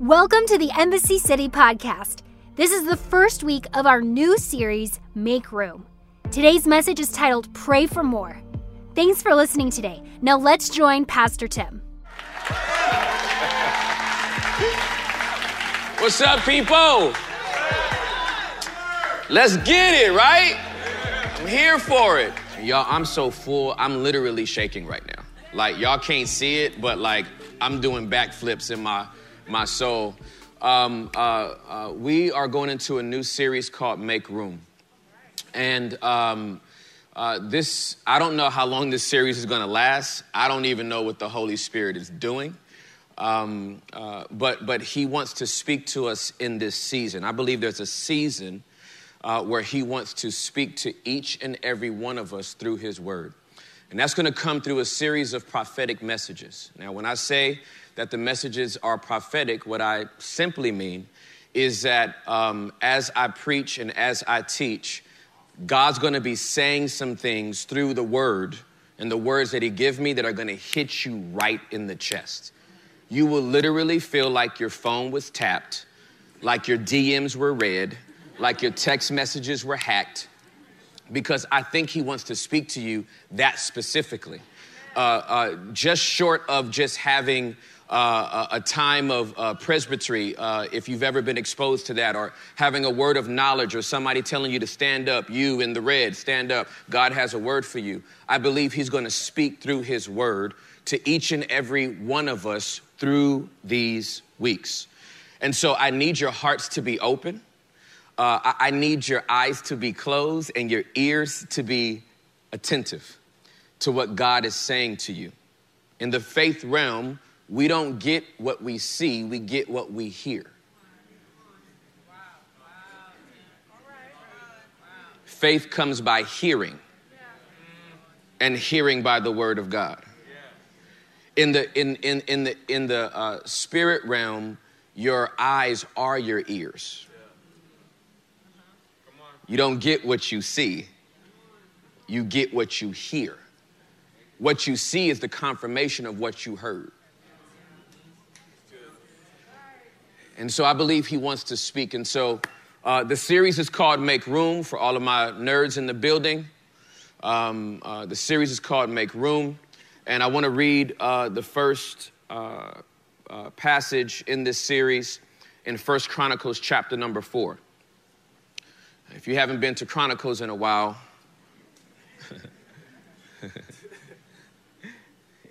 Welcome to the Embassy City podcast. This is the first week of our new series, Make Room. Today's message is titled Pray for More. Thanks for listening today. Now let's join Pastor Tim. What's up, people? Let's get it, right? I'm here for it. Y'all, I'm so full, I'm literally shaking right now. Like, y'all can't see it, but like, I'm doing backflips in my, my soul. Um, uh, uh, we are going into a new series called Make Room. And um, uh, this, I don't know how long this series is going to last. I don't even know what the Holy Spirit is doing. Um, uh, but, but He wants to speak to us in this season. I believe there's a season uh, where He wants to speak to each and every one of us through His Word. And that's going to come through a series of prophetic messages. Now, when I say that the messages are prophetic, what I simply mean is that um, as I preach and as I teach, God's going to be saying some things through the Word and the words that He give me that are going to hit you right in the chest. You will literally feel like your phone was tapped, like your DMs were read, like your text messages were hacked, because I think he wants to speak to you that specifically. Uh, uh, just short of just having uh, a time of uh, presbytery, uh, if you've ever been exposed to that, or having a word of knowledge, or somebody telling you to stand up, you in the red, stand up. God has a word for you. I believe He's going to speak through His word to each and every one of us through these weeks. And so I need your hearts to be open. Uh, I, I need your eyes to be closed and your ears to be attentive to what God is saying to you. In the faith realm, we don't get what we see, we get what we hear. Faith comes by hearing, and hearing by the word of God. In the, in, in, in the, in the uh, spirit realm, your eyes are your ears. You don't get what you see, you get what you hear. What you see is the confirmation of what you heard. And so I believe he wants to speak. And so uh, the series is called Make Room for all of my nerds in the building. Um, uh, the series is called Make Room. And I want to read uh, the first uh, uh, passage in this series in First Chronicles chapter number four. If you haven't been to Chronicles in a while,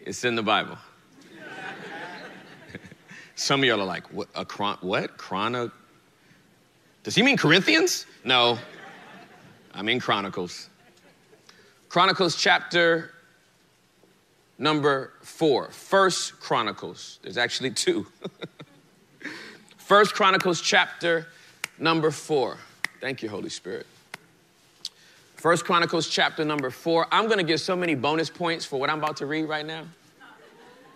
it's in the Bible. Some of y'all are like, what? A chron- what? Chrono? Does he mean Corinthians? No. I mean Chronicles. Chronicles chapter number four. First Chronicles. There's actually two. First Chronicles chapter number four. Thank you, Holy Spirit. First Chronicles chapter number four. I'm to give so many bonus points for what I'm about to read right now.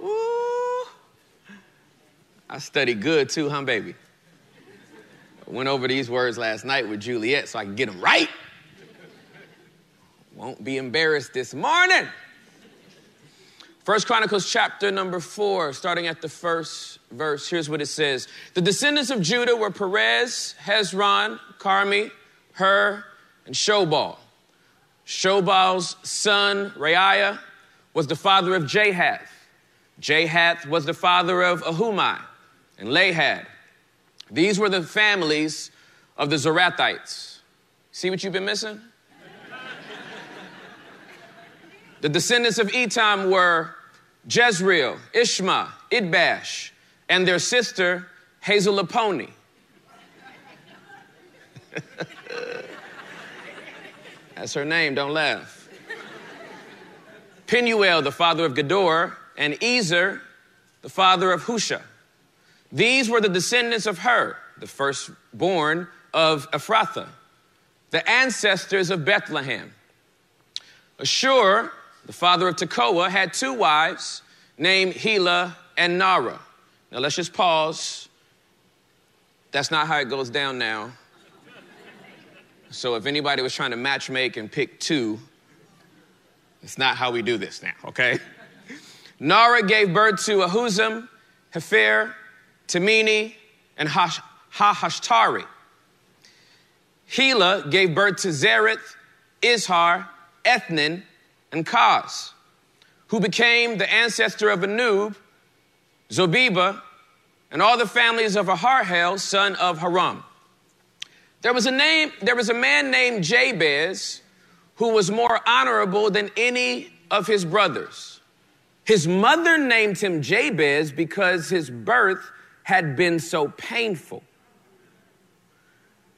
Ooh. I studied good too, huh, baby? I went over these words last night with Juliet so I can get them right. Won't be embarrassed this morning. First Chronicles chapter number four, starting at the first verse. Here's what it says. The descendants of Judah were Perez, Hezron, Carmi, Hur, and Shobal. Shobal's son, Reaiah, was the father of Jahath. Jahath was the father of Ahumai and Lahad. These were the families of the Zorathites. See what you've been missing? the descendants of Etam were Jezreel, Ishma, Idbash, and their sister Hazelaponi. That's her name, don't laugh. Penuel, the father of Gedor, and Ezer, the father of Hushah. These were the descendants of Hur, the firstborn of Ephrathah, the ancestors of Bethlehem. Ashur, the father of Tekoa, had two wives named Helah and Naarah. Now let's just pause. That's not how it goes down now. So if anybody was trying to matchmake and pick two, it's not how we do this now, okay? Naarah gave birth to Ahuzzam, Hepher, Temeni, and Hahashtari. Helah gave birth to Zereth, Izhar, Ethnan, and Kaz, who became the ancestor of Anub, Zobebah, and all the families of Aharhel, son of Harum. There was a name, there was a man named Jabez who was more honorable than any of his brothers. His mother named him Jabez because his birth had been so painful.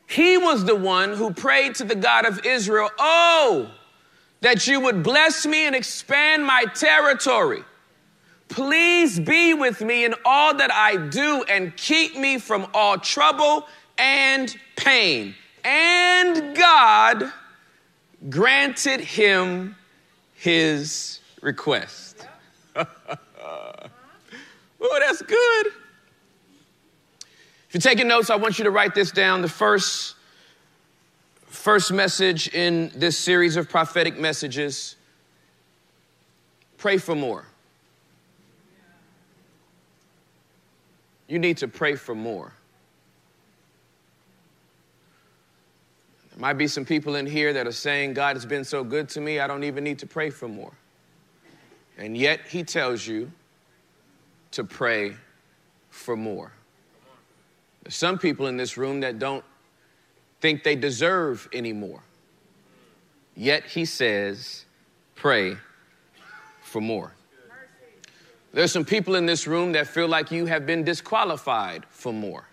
He was the one who prayed to the God of Israel, Oh, that you would bless me and expand my territory. Please be with me in all that I do and keep me from all trouble and pain. And God granted him his request. oh, that's good. If you're taking notes, I want you to write this down. The first, first message in this series of prophetic messages pray for more. You need to pray for more. There might be some people in here that are saying, God has been so good to me, I don't even need to pray for more. And yet, He tells you to pray for more. Some people in this room that don't think they deserve any more. Yet He says, pray for more. There's some people in this room that feel like you have been disqualified for more.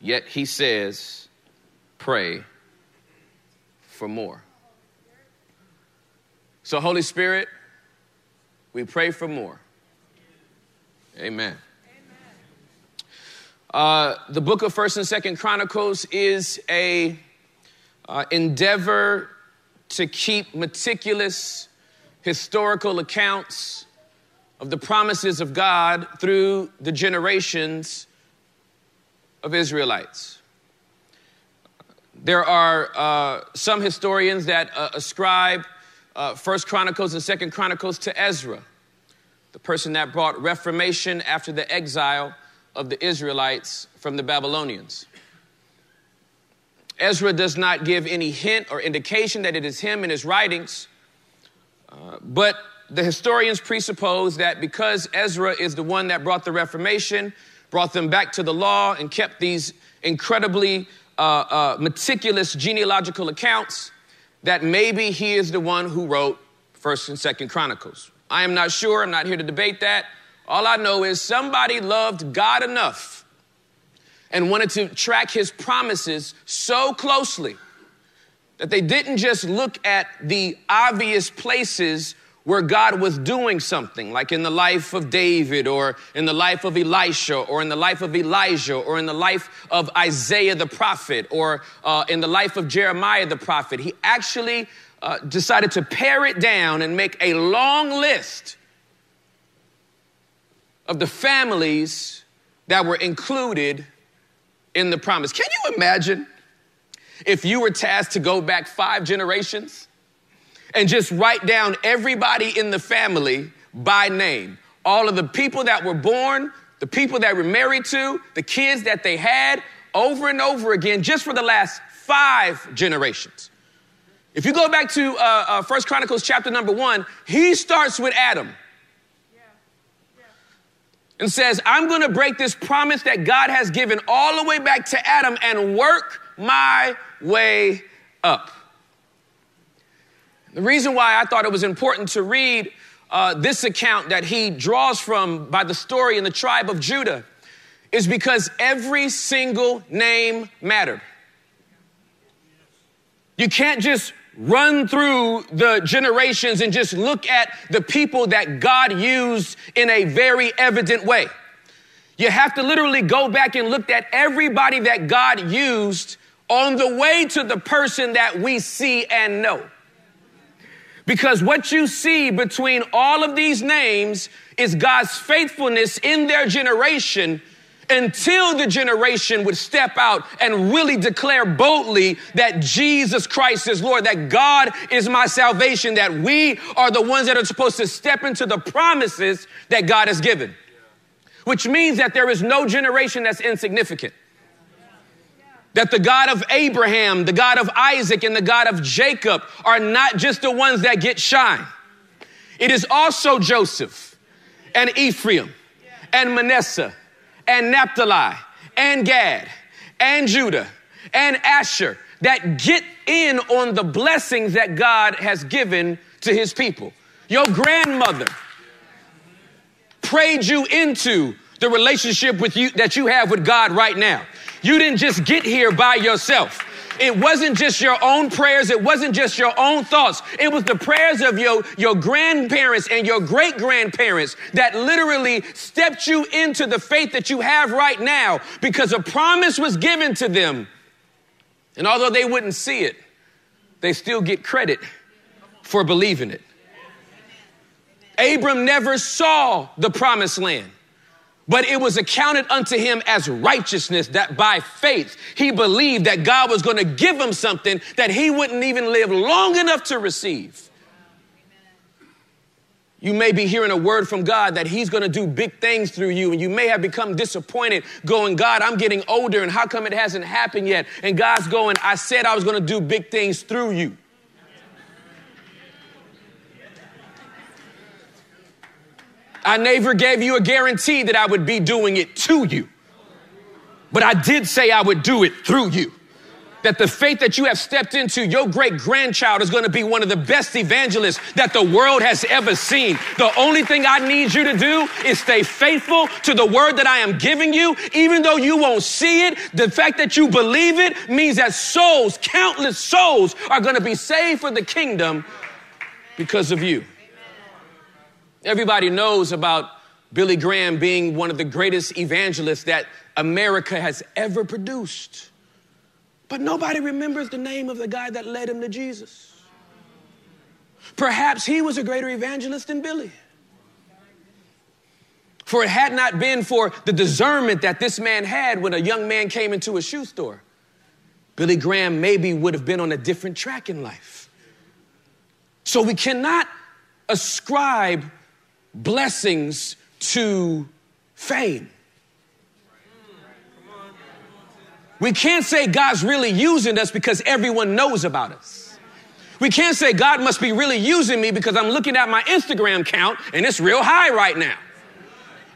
Yet he says, pray for more. So, Holy Spirit, we pray for more. Amen. Uh, the book of First and Second Chronicles is a uh, endeavor to keep meticulous historical accounts of the promises of God through the generations of Israelites. There are uh, some historians that uh, ascribe uh, First Chronicles and Second Chronicles to Ezra, the person that brought reformation after the exile of the Israelites from the Babylonians. Ezra does not give any hint or indication that it is him in his writings, uh, but the historians presuppose that because Ezra is the one that brought the Reformation, brought them back to the law, and kept these incredibly uh, uh, meticulous genealogical accounts, that maybe he is the one who wrote First and Second Chronicles. I am not sure. I'm not here to debate that. All I know is somebody loved God enough and wanted to track his promises so closely that they didn't just look at the obvious places where God was doing something, like in the life of David, or in the life of Elisha, or in the life of Elijah, or in the life of Isaiah the prophet, or uh, in the life of Jeremiah the prophet. He actually uh, decided to pare it down and make a long list of the families that were included in the promise. Can you imagine if you were tasked to go back five generations? and just write down everybody in the family by name. All of the people that were born, the people that were married to, the kids that they had over and over again, just for the last five generations. If you go back to uh, uh, First Chronicles chapter number one, he starts with Adam and says, I'm going to break this promise that God has given all the way back to Adam and work my way up. The reason why I thought it was important to read uh, this account that he draws from by the story in the tribe of Judah is because every single name mattered. You can't just run through the generations and just look at the people that God used in a very evident way. You have to literally go back and look at everybody that God used on the way to the person that we see and know. Because what you see between all of these names is God's faithfulness in their generation until the generation would step out and really declare boldly that Jesus Christ is Lord, that God is my salvation, that we are the ones that are supposed to step into the promises that God has given. which means that there is no generation that's insignificant. That the God of Abraham, the God of Isaac, and the God of Jacob are not just the ones that get shine. It is also Joseph and Ephraim and Manasseh and Naphtali and Gad and Judah and Asher that get in on the blessings that God has given to his people. Your grandmother prayed you into the relationship with you that you have with God right now. You didn't just get here by yourself. It wasn't just your own prayers. It wasn't just your own thoughts. It was the prayers of your, your grandparents and your great grandparents that literally stepped you into the faith that you have right now because a promise was given to them. And although they wouldn't see it, they still get credit for believing it. Abram never saw the promised land. But it was accounted unto him as righteousness that by faith he believed that God was going to give him something that he wouldn't even live long enough to receive. You may be hearing a word from God that He's going to do big things through you, and you may have become disappointed, going, God, I'm getting older, and how come it hasn't happened yet? And God's going, I said I was going to do big things through you. I never gave you a guarantee that I would be doing it to you. But I did say I would do it through you. That the faith that you have stepped into, your great grandchild is going to be one of the best evangelists that the world has ever seen. The only thing I need you to do is stay faithful to the word that I am giving you. Even though you won't see it, the fact that you believe it means that souls, countless souls, are going to be saved for the kingdom because of you. Everybody knows about Billy Graham being one of the greatest evangelists that America has ever produced. But nobody remembers the name of the guy that led him to Jesus. Perhaps he was a greater evangelist than Billy. For it had not been for the discernment that this man had when a young man came into a shoe store, Billy Graham maybe would have been on a different track in life. So we cannot ascribe blessings to fame. We can't say God's really using us because everyone knows about us. We can't say God must be really using me because I'm looking at my Instagram count and it's real high right now.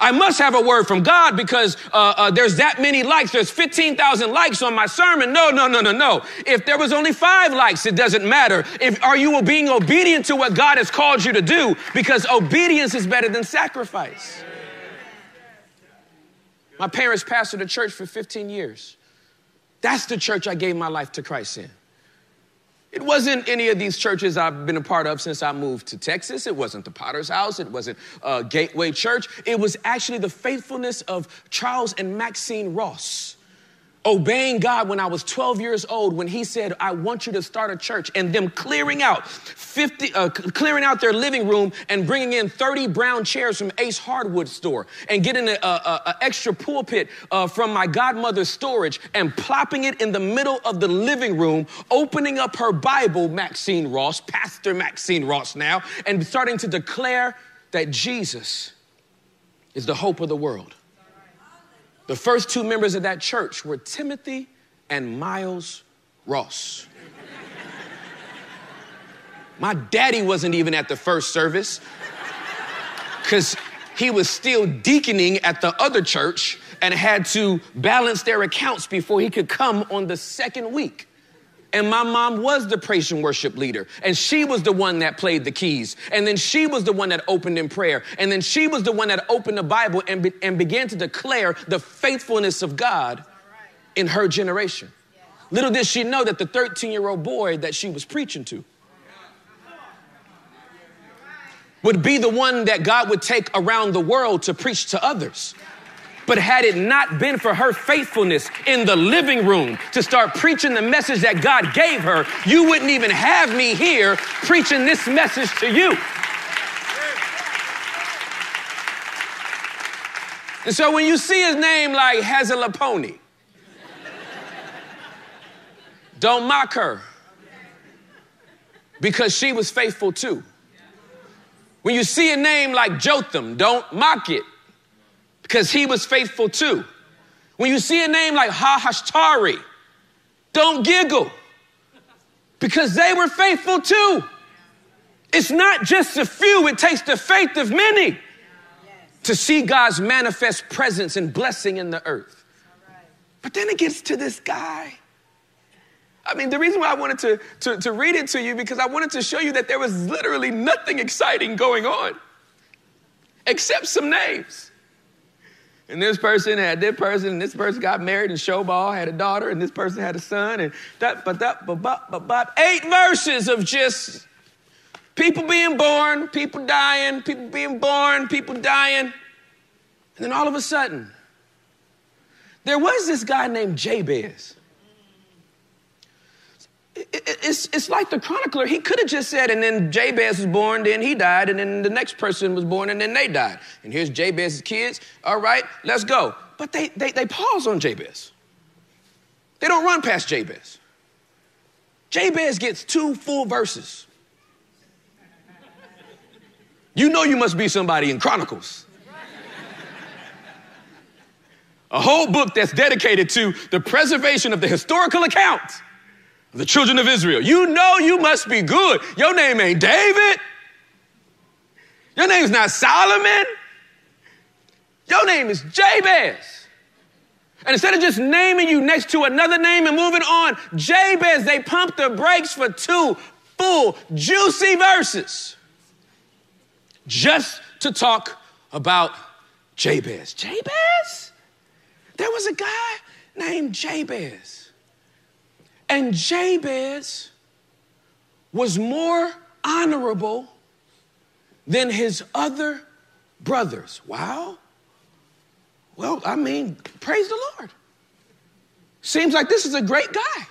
I must have a word from God because uh, uh, there's that many likes. There's 15,000 likes on my sermon. No, no, no, no, no. If there was only five likes, it doesn't matter. If are you being obedient to what God has called you to do? Because obedience is better than sacrifice. My parents pastored a church for 15 years. That's the church I gave my life to Christ in. It wasn't any of these churches I've been a part of since I moved to Texas. It wasn't the Potter's House. It wasn't uh, Gateway Church. It was actually the faithfulness of Charles and Maxine Ross obeying God when I was 12 years old when he said, I want you to start a church and them clearing out 50, uh, clearing out their living room and bringing in 30 brown chairs from Ace Hardware store and getting an extra pulpit uh, from my godmother's storage and plopping it in the middle of the living room, opening up her Bible, Maxine Ross, Pastor Maxine Ross now, and starting to declare that Jesus is the hope of the world. The first two members of that church were Timothy and Miles Ross. My daddy wasn't even at the first service because he was still deaconing at the other church and had to balance their accounts before he could come on the second week. And my mom was the praise and worship leader. And she was the one that played the keys. And then she was the one that opened in prayer. And then she was the one that opened the Bible and, be, and began to declare the faithfulness of God in her generation. Little did she know that the 13 year old boy that she was preaching to would be the one that God would take around the world to preach to others. But had it not been for her faithfulness in the living room to start preaching the message that God gave her, you wouldn't even have me here preaching this message to you. And so when you see his name like Hazel Pony, don't mock her because she was faithful too. When you see a name like Jotham, don't mock it because he was faithful too. When you see a name like Ha-hashtarai, don't giggle because they were faithful too. It's not just a few, it takes the faith of many to see God's manifest presence and blessing in the earth. But then it gets to this guy. I mean, the reason why I wanted to, to, to read it to you because I wanted to show you that there was literally nothing exciting going on except some names. And this person had this person, and this person got married, and Shobal had a daughter, and this person had a son, and that, but that, but, but, but, but, eight verses of just people being born, people dying, people being born, people dying. And then all of a sudden, there was this guy named Jabez. It's, it's like the chronicler. He could have just said, and then Jabez was born, then he died, and then the next person was born, and then they died. And here's Jabez's kids. All right, let's go. But they, they, they pause on Jabez. They don't run past Jabez. Jabez gets two full verses. You know you must be somebody in Chronicles. A whole book that's dedicated to the preservation of the historical account the children of Israel. You know you must be good. Your name ain't David. Your name's not Solomon. Your name is Jabez. And instead of just naming you next to another name and moving on, Jabez, they pumped the brakes for two full, juicy verses just to talk about Jabez. Jabez? There was a guy named Jabez. And Jabez was more honorable than his other brothers. Wow. Well, I mean, praise the Lord. Seems like this is a great guy.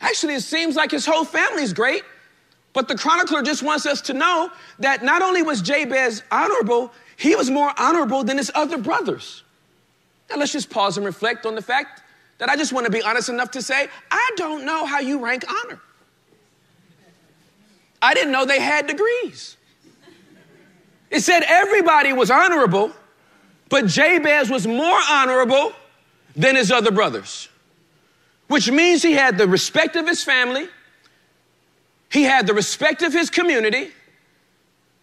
Actually, it seems like his whole family is great. But the chronicler just wants us to know that not only was Jabez honorable, he was more honorable than his other brothers. Now, let's just pause and reflect on the fact that I just want to be honest enough to say, I don't know how you rank honor. I didn't know they had degrees. It said everybody was honorable, but Jabez was more honorable than his other brothers, which means he had the respect of his family, he had the respect of his community.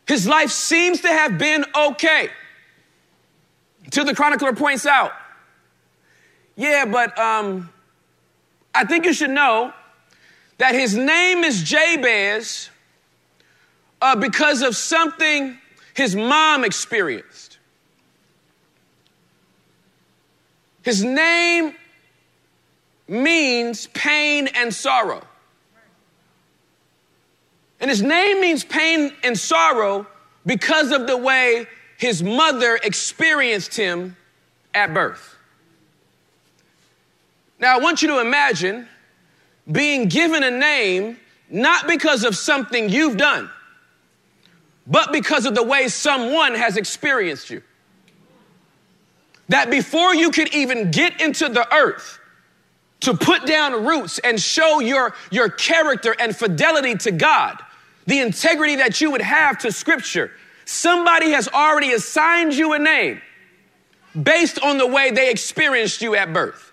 His life seems to have been okay. Until the chronicler points out yeah, but um, I think you should know that his name is Jabez uh, because of something his mom experienced. His name means pain and sorrow. And his name means pain and sorrow because of the way his mother experienced him at birth. Now, I want you to imagine being given a name not because of something you've done, but because of the way someone has experienced you. That before you could even get into the earth to put down roots and show your, your character and fidelity to God, the integrity that you would have to Scripture, somebody has already assigned you a name based on the way they experienced you at birth.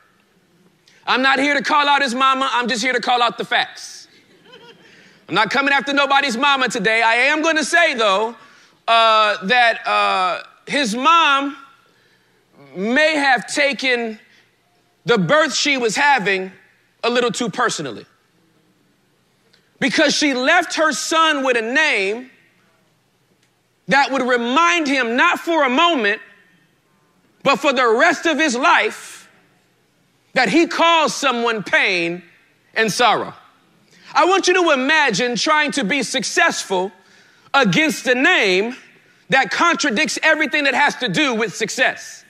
I'm not here to call out his mama, I'm just here to call out the facts. I'm not coming after nobody's mama today. I am going to say, though, uh, that uh, his mom may have taken the birth she was having a little too personally. Because she left her son with a name that would remind him, not for a moment, but for the rest of his life, that he caused someone pain and sorrow. I want you to imagine trying to be successful against a name that contradicts everything that has to do with success.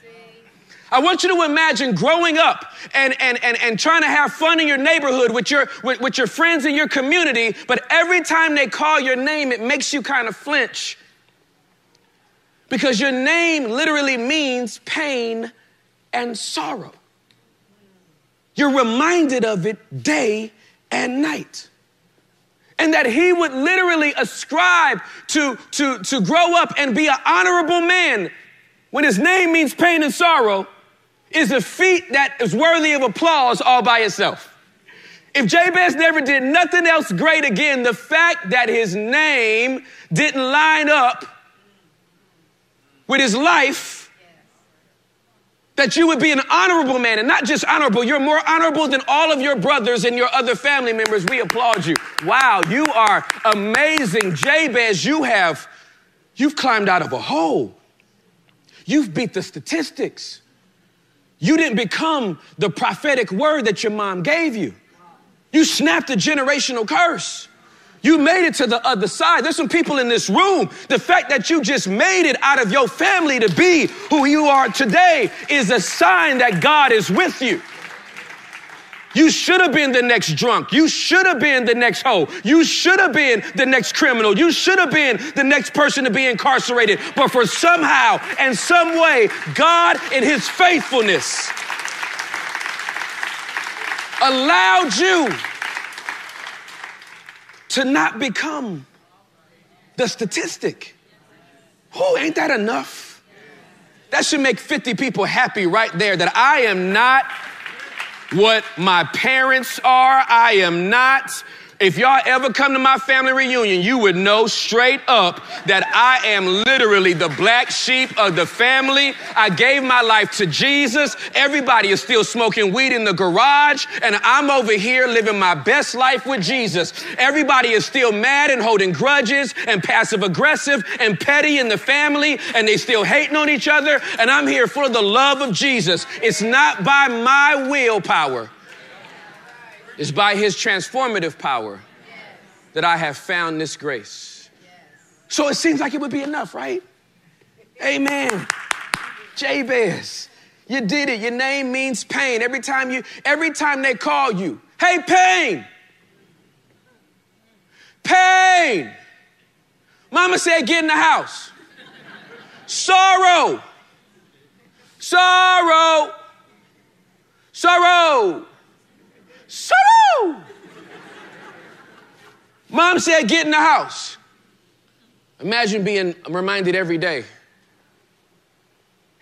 I want you to imagine growing up and, and, and, and trying to have fun in your neighborhood with your, with, with your friends in your community, but every time they call your name, it makes you kind of flinch. Because your name literally means pain and sorrow. You're reminded of it day and night. And that he would literally ascribe to, to, to grow up and be an honorable man when his name means pain and sorrow, is a feat that is worthy of applause all by itself. If Jabez never did nothing else great again, the fact that his name didn't line up with his life, that you would be an honorable man, and not just honorable, you're more honorable than all of your brothers and your other family members. We applaud you. Wow, you are amazing. Jabez, you have, you've climbed out of a hole. You've beat the statistics. You didn't become the prophetic word that your mom gave you. You snapped a generational curse. You made it to the other side. There's some people in this room. The fact that you just made it out of your family to be who you are today is a sign that God is with you. You should have been the next drunk. You should have been the next hoe. You should have been the next criminal. You should have been the next person to be incarcerated. But for somehow and some way, God in his faithfulness allowed you to not become the statistic. Who ain't that enough? That should make 50 people happy right there that I am not what my parents are. I am not if y'all ever come to my family reunion, you would know straight up that I am literally the black sheep of the family. I gave my life to Jesus. Everybody is still smoking weed in the garage, and I'm over here living my best life with Jesus. Everybody is still mad and holding grudges and passive aggressive and petty in the family, and they still hating on each other, and I'm here of the love of Jesus. It's not by my willpower. It's by his transformative power that I have found this grace. So it seems like it would be enough, right? Amen. Jabez, you did it. Your name means pain. Every time you, every time they call you, hey, pain. Pain. Mama said, get in the house. Sorrow. Sorrow. Sorrow. Sorrow. Mom said, get in the house. Imagine being reminded every day.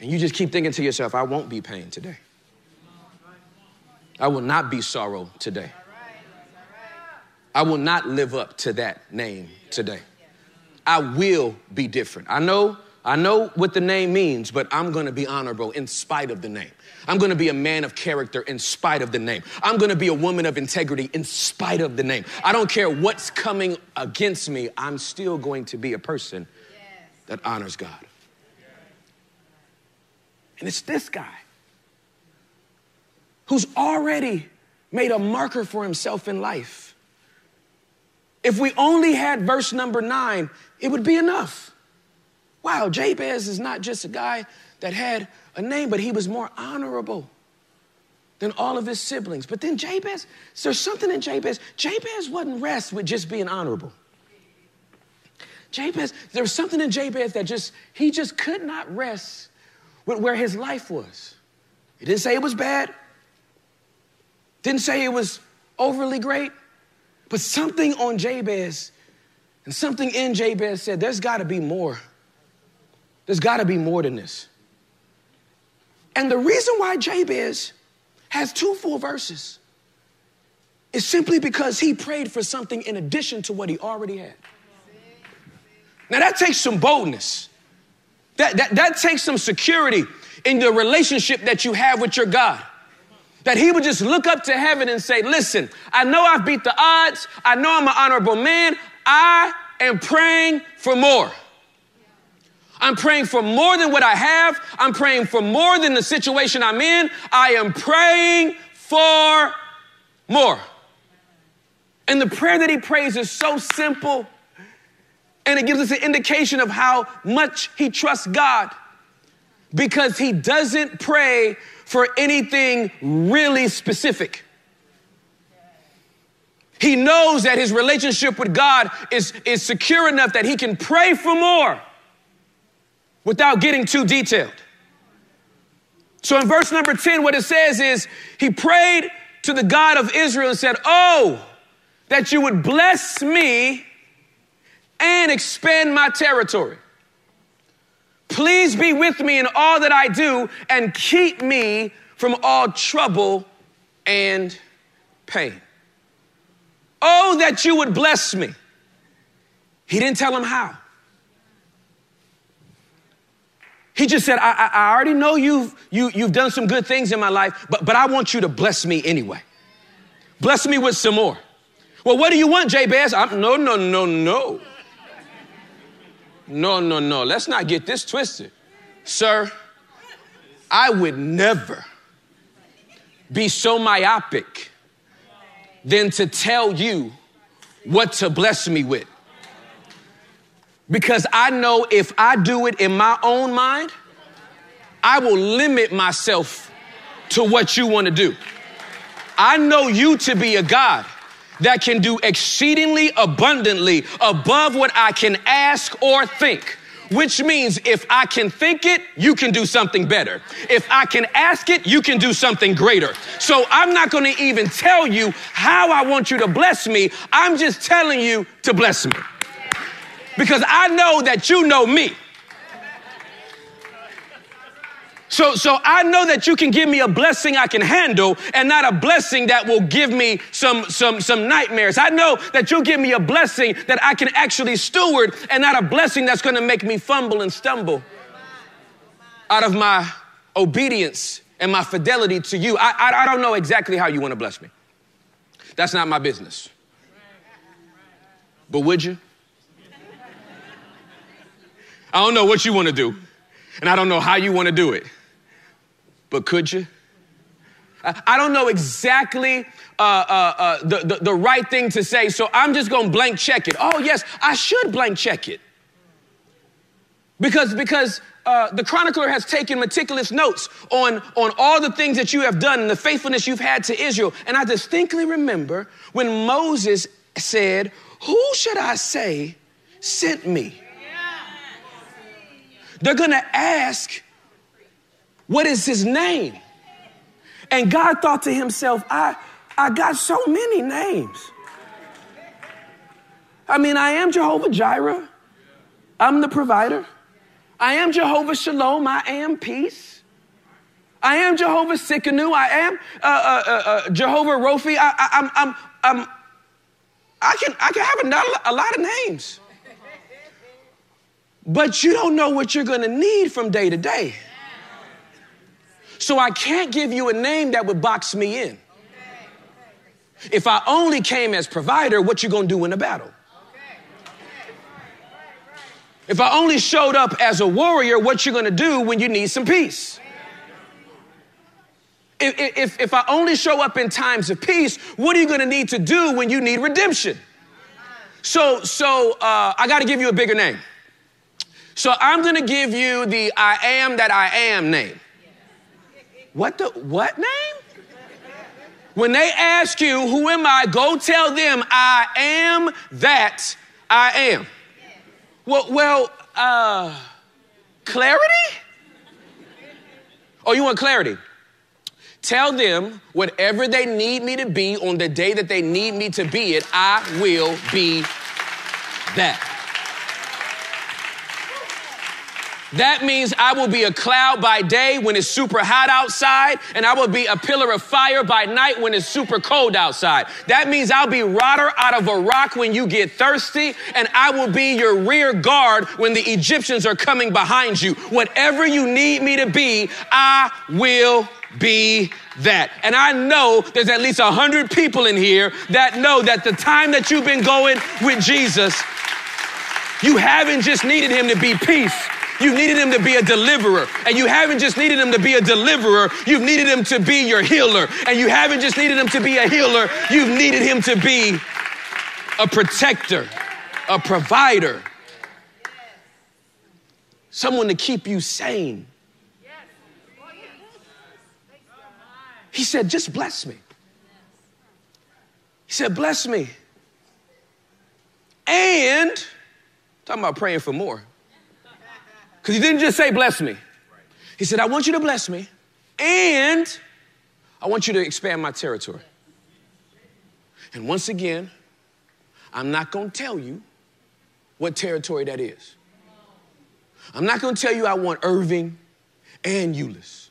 And you just keep thinking to yourself, I won't be pain today. I will not be sorrow today. I will not live up to that name today. I will be different. I know, I know what the name means, but I'm gonna be honorable in spite of the name. I'm gonna be a man of character in spite of the name. I'm gonna be a woman of integrity in spite of the name. I don't care what's coming against me, I'm still going to be a person that honors God. And it's this guy who's already made a marker for himself in life. If we only had verse number nine, it would be enough. Wow, Jabez is not just a guy that had a name, but he was more honorable than all of his siblings. But then Jabez, there's something in Jabez. Jabez wasn't rest with just being honorable. Jabez, there was something in Jabez that just, he just could not rest with where his life was. He didn't say it was bad, didn't say it was overly great, but something on Jabez and something in Jabez said, there's got to be more. There's got to be more than this. And the reason why Jabez has two full verses is simply because he prayed for something in addition to what he already had. Now that takes some boldness. That, that, that takes some security in the relationship that you have with your God. That he would just look up to heaven and say, Listen, I know I've beat the odds. I know I'm an honorable man. I am praying for more. I'm praying for more than what I have. I'm praying for more than the situation I'm in. I am praying for more. And the prayer that he prays is so simple, and it gives us an indication of how much he trusts God because he doesn't pray for anything really specific. He knows that his relationship with God is, is secure enough that he can pray for more without getting too detailed. So in verse number 10, what it says is, he prayed to the God of Israel and said, Oh, that you would bless me and expand my territory. Please be with me in all that I do and keep me from all trouble and pain. Oh, that you would bless me. He didn't tell him how. He just said, I, I, I already know you've, you, you've done some good things in my life, but, but I want you to bless me anyway. Bless me with some more. Well, what do you want, Jabez? I'm, no, no, no, no. No, no, no. Let's not get this twisted. Sir, I would never be so myopic than to tell you what to bless me with. Because I know if I do it in my own mind, I will limit myself to what you want to do. I know you to be a God that can do exceedingly abundantly above what I can ask or think. Which means if I can think it, you can do something better. If I can ask it, you can do something greater. So I'm not gonna even tell you how I want you to bless me. I'm just telling you to bless me because I know that you know me. So, so I know that you can give me a blessing I can handle and not a blessing that will give me some, some, some nightmares. I know that you'll give me a blessing that I can actually steward and not a blessing that's going to make me fumble and stumble out of my obedience and my fidelity to you. I, I, I don't know exactly how you want to bless me. That's not my business. But would you? I don't know what you want to do, and I don't know how you want to do it, but could you? I don't know exactly uh, uh, uh, the, the, the right thing to say, so I'm just to blank check it. Oh, yes, I should blank check it. Because, because uh, the chronicler has taken meticulous notes on, on all the things that you have done and the faithfulness you've had to Israel. And I distinctly remember when Moses said, Who should I say sent me? They're gonna ask, What is his name? And God thought to himself, I, I got so many names. I mean, I am Jehovah Jireh, I'm the provider. I am Jehovah Shalom, I am peace. I am Jehovah Tsidkenu, I am uh, uh, uh, uh Jehovah Rophi. I, I'm, I'm, I'm, I can, I can have a, a lot of names. But you don't know what you're gonna need from day to day. So I can't give you a name that would box me in. If I only came as provider, what you gonna do in a battle? If I only showed up as a warrior, what you gonna do when you need some peace? If, if, if I only show up in times of peace, what are you gonna need to do when you need redemption? So, so uh, I gotta give you a bigger name. So I'm going to give you the I am that I am name. What the what name? When they ask you, who am I? Go tell them I am that I am. Well, well, uh, clarity? Oh, you want clarity? Tell them whatever they need me to be on the day that they need me to be it, I will be that. That means I will be a cloud by day when it's super hot outside, and I will be a pillar of fire by night when it's super cold outside. That means I'll be water out of a rock when you get thirsty, and I will be your rear guard when the Egyptians are coming behind you. Whatever you need me to be, I will be that. And I know there's at least a hundred people in here that know that the time that you've been going with Jesus, you haven't just needed him to be peace. You've needed him to be a deliverer. And you haven't just needed him to be a deliverer, you've needed him to be your healer. And you haven't just needed him to be a healer, you've needed him to be a protector, a provider, someone to keep you sane. He said, just bless me. He said, bless me. And, talking about praying for more. Because he didn't just say, bless me. He said, I want you to bless me and I want you to expand my territory. And once again, I'm not going to tell you what territory that is. I'm not gonna tell you I want Irving and Euless.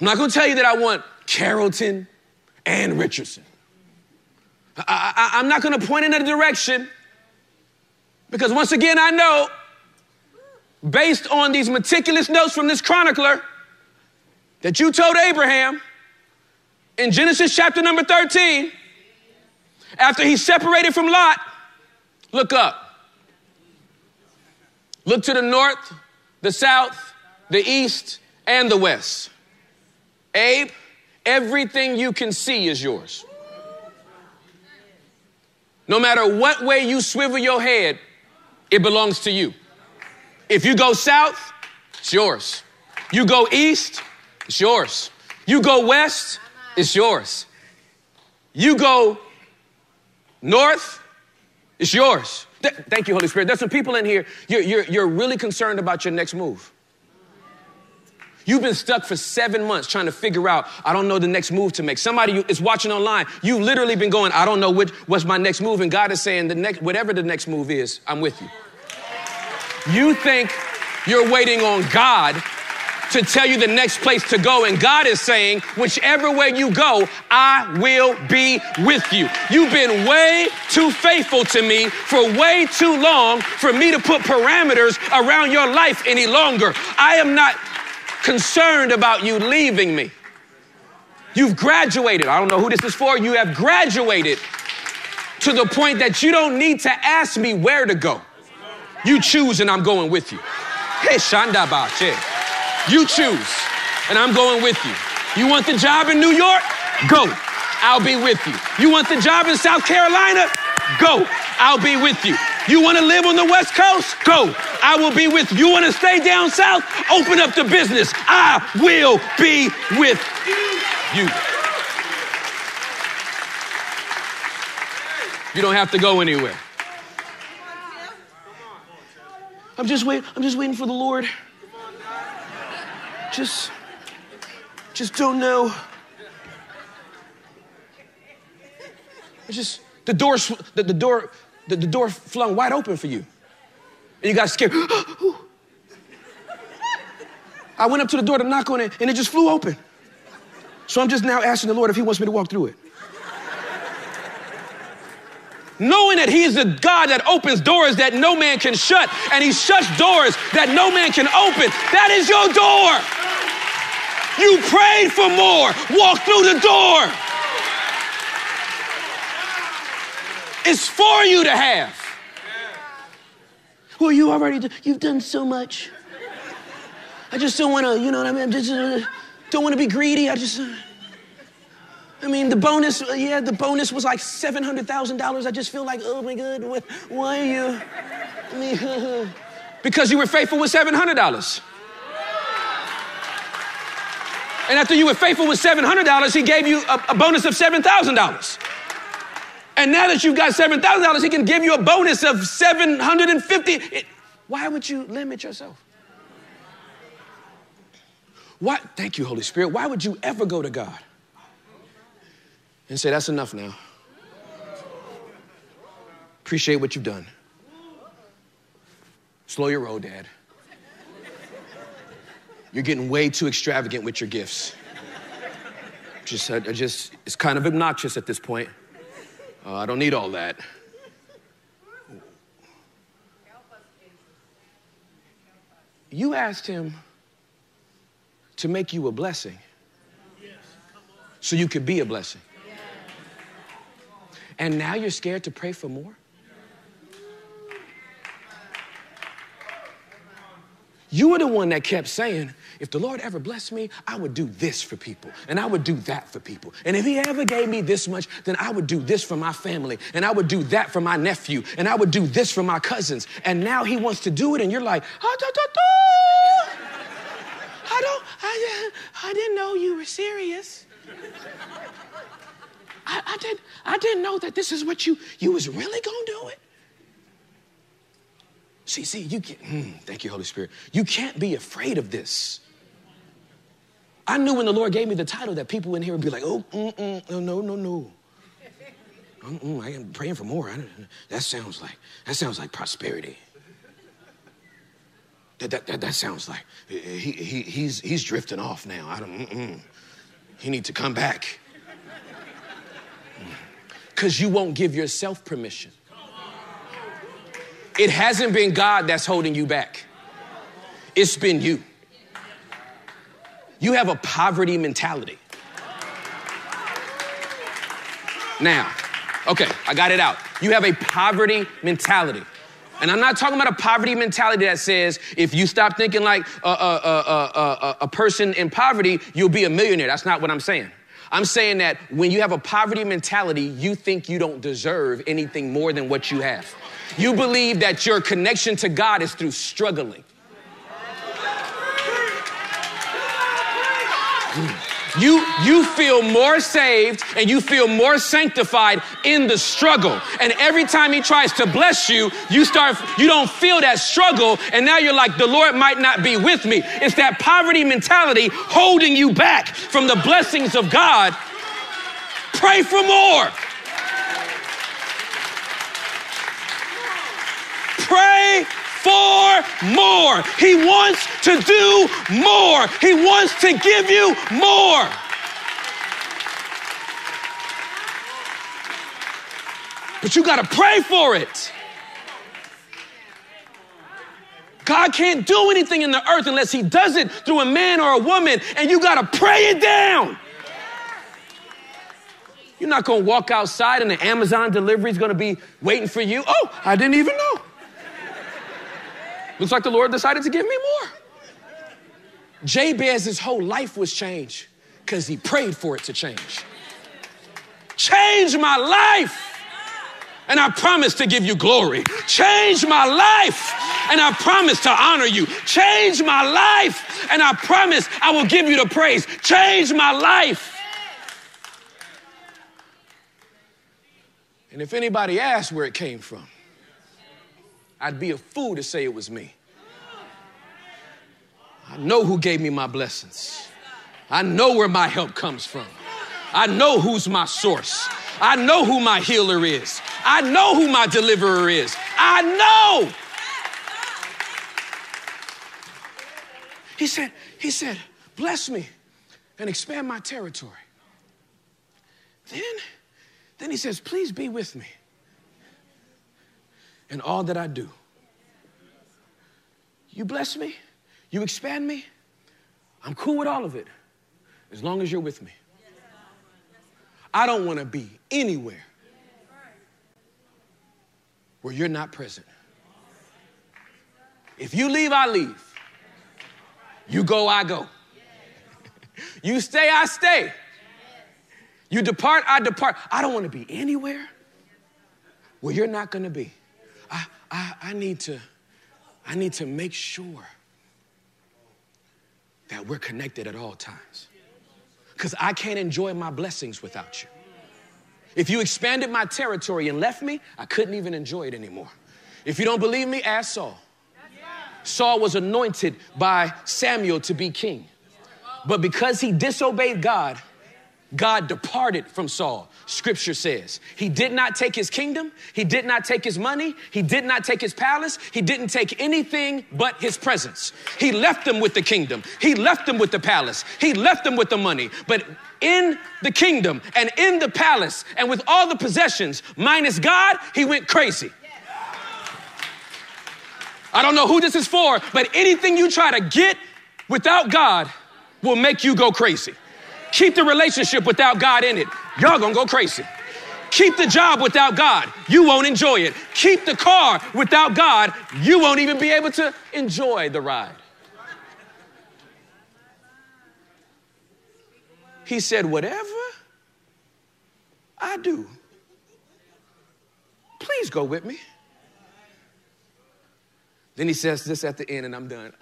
I'm not gonna tell you that I want Carrollton and Richardson. I, am not gonna point in a direction because once again, I know based on these meticulous notes from this chronicler that you told Abraham in Genesis chapter number 13, after he separated from Lot, look up. Look to the north, the south, the east, and the west. Abe, everything you can see is yours. No matter what way you swivel your head, it belongs to you. If you go south, it's yours. You go east, it's yours. You go west, it's yours. You go north, it's yours. Th- thank you, Holy Spirit. There's some people in here, you're, you're, you're really concerned about your next move. You've been stuck for seven months trying to figure out, I don't know the next move to make. Somebody is watching online. You've literally been going, I don't know which, what's my next move. And God is saying, the next, whatever the next move is, I'm with you. You think you're waiting on God to tell you the next place to go. And God is saying, whichever way you go, I will be with you. You've been way too faithful to me for way too long for me to put parameters around your life any longer. I am not concerned about you leaving me. You've graduated. I don't know who this is for. You have graduated to the point that you don't need to ask me where to go. You choose, and I'm going with you. Hey, Shanda Bache. You choose, and I'm going with you. You want the job in New York? Go. I'll be with you. You want the job in South Carolina? Go. I'll be with you. You want to live on the West Coast? Go. I will be with you. You want to stay down south? Open up the business. I will be with you. You don't have to go anywhere. I'm just waiting. I'm just waiting for the Lord just, just don't know. It's just the door, the, the door, the, the door flung wide open for you, and you got scared. I went up to the door to knock on it, and it just flew open. So I'm just now asking the Lord if He wants me to walk through it. Knowing that He is the God that opens doors that no man can shut, and He shuts doors that no man can open. That is your door. You prayed for more. Walk through the door. It's for you to have. Well, you already, you've done so much. I just don't want to, you know what I mean? I just uh, don't want to be greedy. I just, uh, I mean, the bonus, yeah, the bonus was like $700,000. I just feel like, oh my God, what, why are you? I mean, because you were faithful with $700. And after you were faithful with $700, he gave you a, a bonus of $7,000. And now that you've got $7,000, he can give you a bonus of 750. It, why would you limit yourself? Why, thank you, Holy Spirit. Why would you ever go to God and say, That's enough now? Appreciate what you've done. Slow your roll, Dad. You're getting way too extravagant with your gifts. Just, I, I just, it's kind of obnoxious at this point. Uh, I don't need all that. You asked him to make you a blessing so you could be a blessing. And now you're scared to pray for more? You were the one that kept saying, if the Lord ever blessed me, I would do this for people and I would do that for people. And if He ever gave me this much, then I would do this for my family and I would do that for my nephew and I would do this for my cousins. And now He wants to do it and you're like. I don't, I, I didn't know you were serious. I, I, didn't, I didn't know that this is what you, you was really gonna do it. See, see, you can't, mm, thank you, Holy Spirit. You can't be afraid of this. I knew when the Lord gave me the title that people in here would be like, oh, mm, no, no, no, no. Mm, I am praying for more. that sounds like, that sounds like prosperity. That, that, that, that sounds like he, he, he's, he's drifting off now. I don't, mm-mm. he needs to come back. Because you won't give yourself permission. It hasn't been God that's holding you back, it's been you. You have a poverty mentality. Now, okay, I got it out. You have a poverty mentality. And I'm not talking about a poverty mentality that says if you stop thinking like a, a, a, a, person in poverty, you'll be a millionaire. That's not what I'm saying. I'm saying that when you have a poverty mentality, you think you don't deserve anything more than what you have. You believe that your connection to God is through struggling. You, you feel more saved and you feel more sanctified in the struggle. And every time he tries to bless you, you start, you don't feel that struggle. And now you're like, the Lord might not be with me. It's that poverty mentality holding you back from the blessings of God. Pray for more. Pray for more. He wants to do more. He wants to give you more. But you got to pray for it. God can't do anything in the earth unless He does it through a man or a woman, and you got to pray it down. You're not going to walk outside and the Amazon delivery is going to be waiting for you. Oh, I didn't even know. Looks like the Lord decided to give me more. Jabez's whole life was changed because he prayed for it to change. Change my life. And I promise to give you glory. Change my life. And I promise to honor you. Change my life. And I promise I will give you the praise. Change my life. And if anybody asks where it came from, I'd be a fool to say it was me. I know who gave me my blessings. I know where my help comes from. I know who's my source. I know who my healer is. I know who my deliverer is. I know. He said, he said, bless me and expand my territory. Then, then he says, please be with me in all that I do. You bless me, you expand me, I'm cool with all of it as long as you're with me. I don't want to be anywhere where you're not present. If you leave, I leave. You go, I go. you stay, I stay. You depart, I depart. I don't want to be anywhere where you're not going to be. I, I, I, need to, I need to make sure that we're connected at all times. Because I can't enjoy my blessings without you. If you expanded my territory and left me, I couldn't even enjoy it anymore. If you don't believe me, ask Saul. Saul was anointed by Samuel to be king. But because he disobeyed God, God departed from Saul, scripture says. He did not take his kingdom, he did not take his money, he did not take his palace, he didn't take anything but his presence. He left them with the kingdom, he left them with the palace, he left them with the money. But in the kingdom and in the palace and with all the possessions, minus God, he went crazy. I don't know who this is for, but anything you try to get without God will make you go crazy. Keep the relationship without God in it. Y'all gonna go crazy. Keep the job without God. You won't enjoy it. Keep the car without God. You won't even be able to enjoy the ride. He said, Whatever I do, please go with me. Then he says this at the end, and I'm done.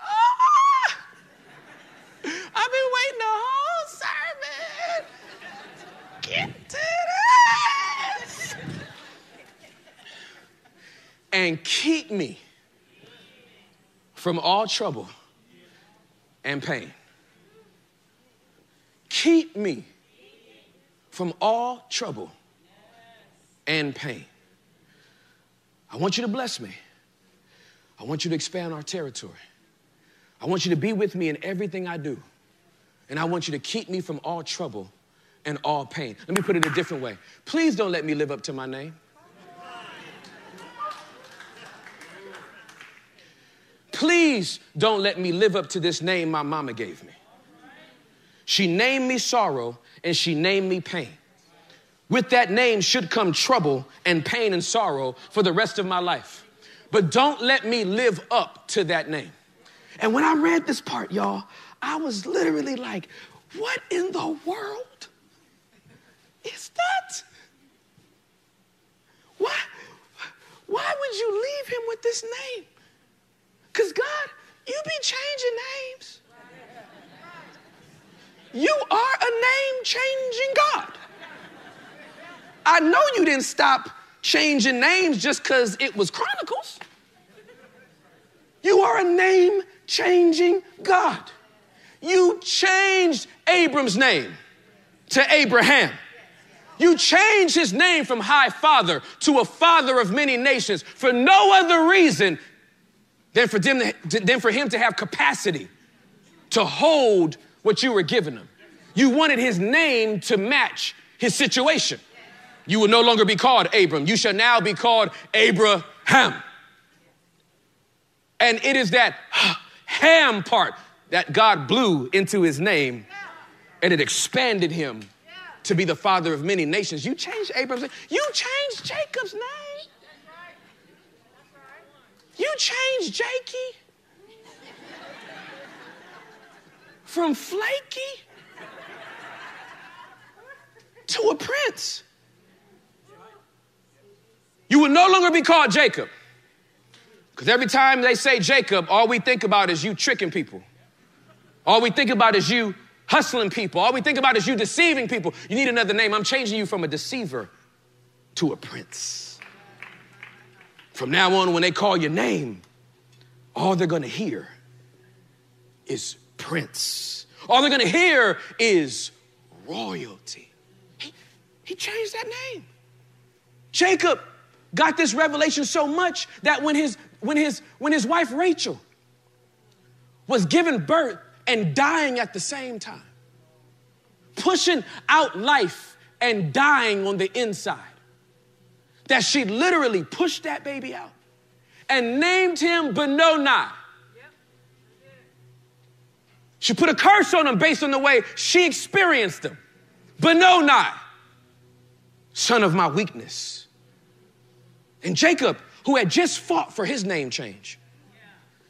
I've been waiting the whole sermon. Get to this. And keep me from all trouble and pain. Keep me from all trouble and pain. I want you to bless me. I want you to expand our territory. I want you to be with me in everything I do. And I want you to keep me from all trouble and all pain. Let me put it a different way. Please don't let me live up to my name. Please don't let me live up to this name my mama gave me. She named me sorrow and she named me pain. With that name should come trouble and pain and sorrow for the rest of my life. But don't let me live up to that name. And when I read this part, y'all, I was literally like, what in the world is that? Why, why would you leave him with this name? Because God, you be changing names. You are a name changing God. I know you didn't stop changing names just because it was Chronicles. You are a name changing God. You changed Abram's name to Abraham. You changed his name from High Father to a Father of many nations for no other reason than for, them to, than for him to have capacity to hold what you were giving him. You wanted his name to match his situation. You will no longer be called Abram. You shall now be called Abraham. And it is that Ham part that God blew into his name and it expanded him to be the father of many nations. You changed Abram's name. You changed Jacob's name. You changed Jakey from flaky to a prince. You will no longer be called Jacob. Because every time they say Jacob, all we think about is you tricking people. All we think about is you hustling people. All we think about is you deceiving people. You need another name. I'm changing you from a deceiver to a prince. From now on, when they call your name, all they're gonna hear is prince. All they're gonna hear is royalty. He, he changed that name. Jacob got this revelation so much that when his, when his, when his wife Rachel was given birth and dying at the same time, pushing out life and dying on the inside, that she literally pushed that baby out and named him Benoni. She put a curse on him based on the way she experienced him. Benoni, son of my weakness. And Jacob, who had just fought for his name change,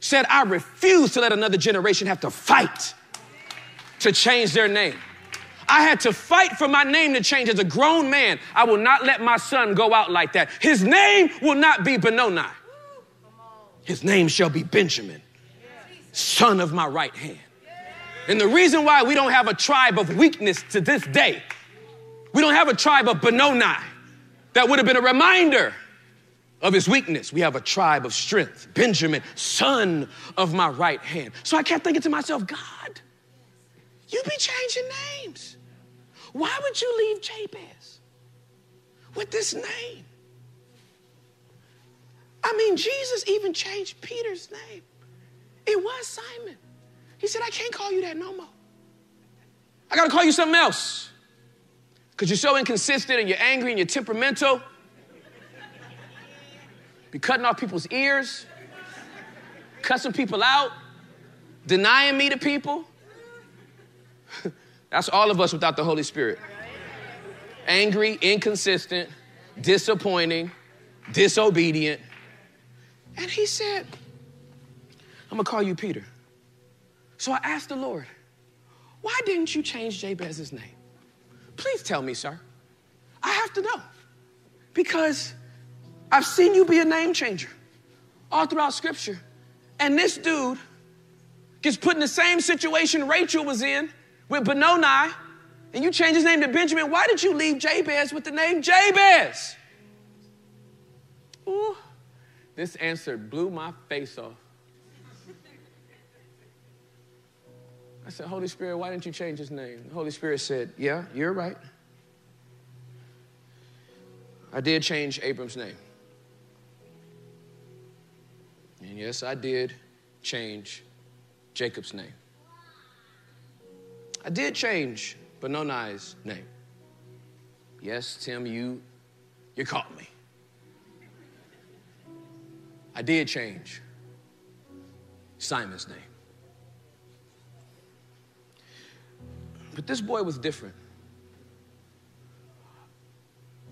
said, I refuse to let another generation have to fight to change their name. I had to fight for my name to change. As a grown man, I will not let my son go out like that. His name will not be Benoni. His name shall be Benjamin, son of my right hand. And the reason why we don't have a tribe of weakness to this day, we don't have a tribe of Benoni that would have been a reminder of his weakness. We have a tribe of strength. Benjamin, son of my right hand. So I kept thinking to myself, God, you be changing names. Why would you leave Jabez with this name? I mean, Jesus even changed Peter's name. It was Simon. He said, I can't call you that no more. I got to call you something else. Because you're so inconsistent and you're angry and you're temperamental. Be cutting off people's ears, cussing people out, denying me to people. That's all of us without the Holy Spirit. Angry, inconsistent, disappointing, disobedient. And he said, I'm gonna call you Peter. So I asked the Lord, why didn't you change Jabez's name? Please tell me, sir. I have to know. Because I've seen you be a name changer all throughout scripture. And this dude gets put in the same situation Rachel was in with Benoni, and you change his name to Benjamin, why did you leave Jabez with the name Jabez? Ooh, this answer blew my face off. I said, Holy Spirit, why didn't you change his name? The Holy Spirit said, Yeah, you're right. I did change Abram's name. And yes, I did change Jacob's name. I did change Benoni's name. Yes, Tim, you you caught me. I did change Simon's name. But this boy was different.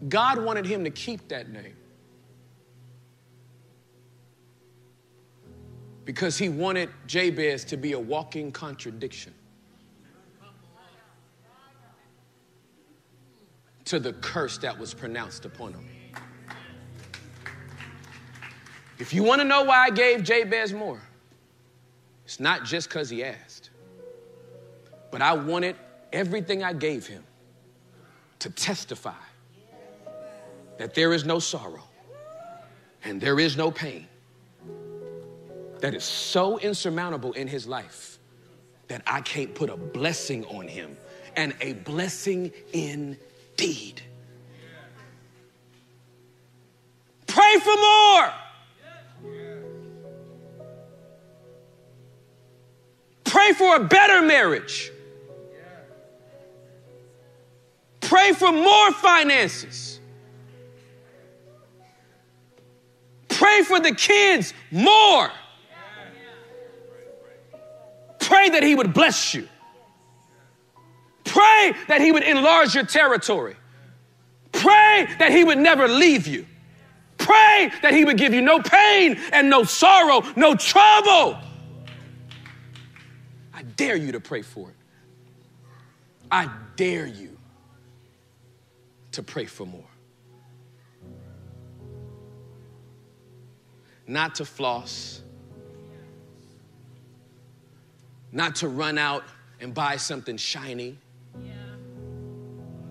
God wanted him to keep that name. Because he wanted Jabez to be a walking contradiction to the curse that was pronounced upon him. If you want to know why I gave Jabez more, it's not just because he asked, but I wanted everything I gave him to testify that there is no sorrow and there is no pain that is so insurmountable in his life that I can't put a blessing on him and a blessing indeed. Pray for more. Pray for a better marriage. Pray for more finances. Pray for the kids more. Pray that He would bless you. Pray that He would enlarge your territory. Pray that He would never leave you. Pray that He would give you no pain and no sorrow, no trouble. I dare you to pray for it. I dare you to pray for more. Not to floss, not to run out and buy something shiny,